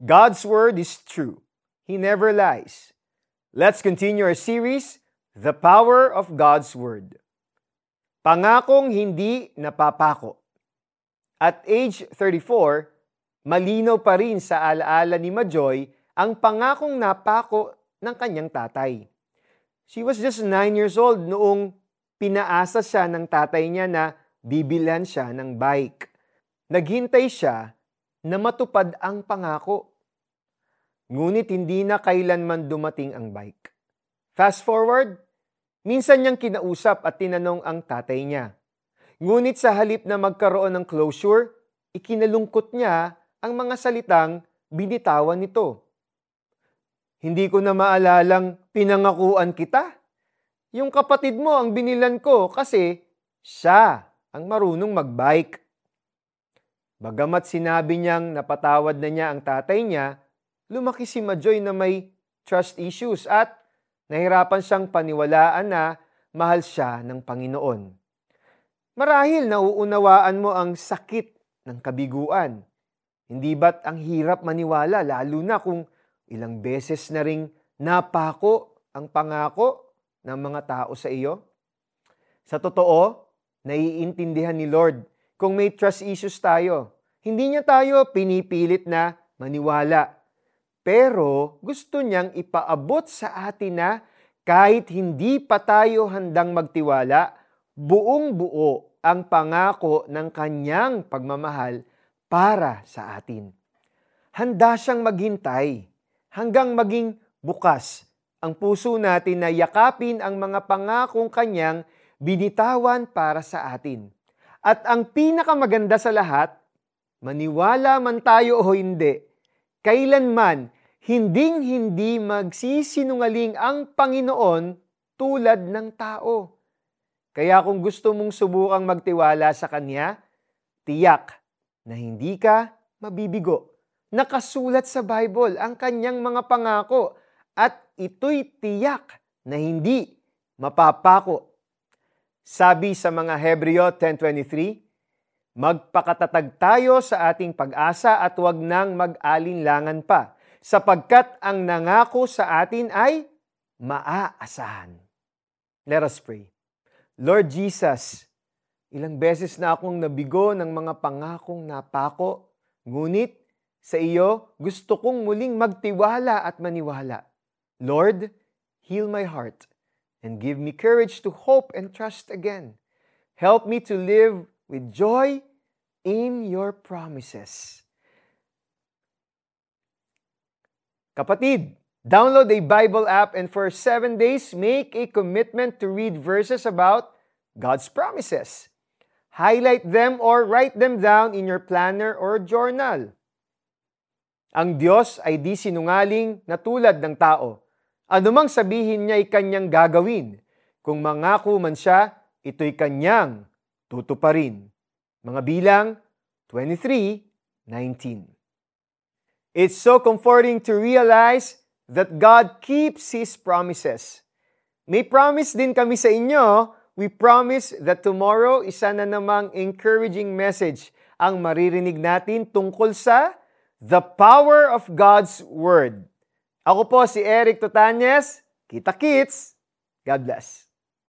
God's word is true. He never lies. Let's continue our series, The Power of God's Word. Pangakong hindi napapako. At age 34, malinaw pa rin sa alaala ni Majoy ang pangakong napako ng kanyang tatay. She was just 9 years old noong pinaasa siya ng tatay niya na bibilhan siya ng bike. Naghintay siya na matupad ang pangako. Ngunit hindi na kailanman dumating ang bike. Fast forward, minsan niyang kinausap at tinanong ang tatay niya. Ngunit sa halip na magkaroon ng closure, ikinalungkot niya ang mga salitang binitawan nito. Hindi ko na maalalang pinangakuan kita. Yung kapatid mo ang binilan ko kasi siya ang marunong magbike. Bagamat sinabi niyang napatawad na niya ang tatay niya, lumaki si Majoy na may trust issues at nahirapan siyang paniwalaan na mahal siya ng Panginoon. Marahil nauunawaan mo ang sakit ng kabiguan. Hindi ba't ang hirap maniwala lalo na kung ilang beses na ring napako ang pangako ng mga tao sa iyo? Sa totoo, naiintindihan ni Lord kung may trust issues tayo. Hindi niya tayo pinipilit na maniwala. Pero gusto niyang ipaabot sa atin na kahit hindi pa tayo handang magtiwala, buong buo ang pangako ng kanyang pagmamahal para sa atin. Handa siyang maghintay hanggang maging bukas ang puso natin na yakapin ang mga pangakong kanyang binitawan para sa atin. At ang pinakamaganda sa lahat, maniwala man tayo o hindi, kailanman hinding-hindi magsisinungaling ang Panginoon tulad ng tao. Kaya kung gusto mong subukang magtiwala sa Kanya, tiyak na hindi ka mabibigo. Nakasulat sa Bible ang kanyang mga pangako at ito'y tiyak na hindi mapapako. Sabi sa mga Hebreo 10.23, Magpakatatag tayo sa ating pag-asa at huwag nang mag-alinlangan pa, sapagkat ang nangako sa atin ay maaasahan. Let us pray. Lord Jesus, ilang beses na akong nabigo ng mga pangakong napako, ngunit sa iyo gusto kong muling magtiwala at maniwala. Lord, heal my heart and give me courage to hope and trust again. Help me to live with joy in your promises. Kapatid, download a Bible app and for seven days, make a commitment to read verses about God's promises. Highlight them or write them down in your planner or journal. Ang Diyos ay di sinungaling na tulad ng tao. Anumang sabihin niya ay kanyang gagawin. Kung mangako man siya, ito'y kanyang tutuparin. Mga bilang 23:19. It's so comforting to realize that God keeps His promises. May promise din kami sa inyo. We promise that tomorrow isa na namang encouraging message ang maririnig natin tungkol sa the power of God's Word. Ako po si Eric Tutanyes. Kita kits. God bless.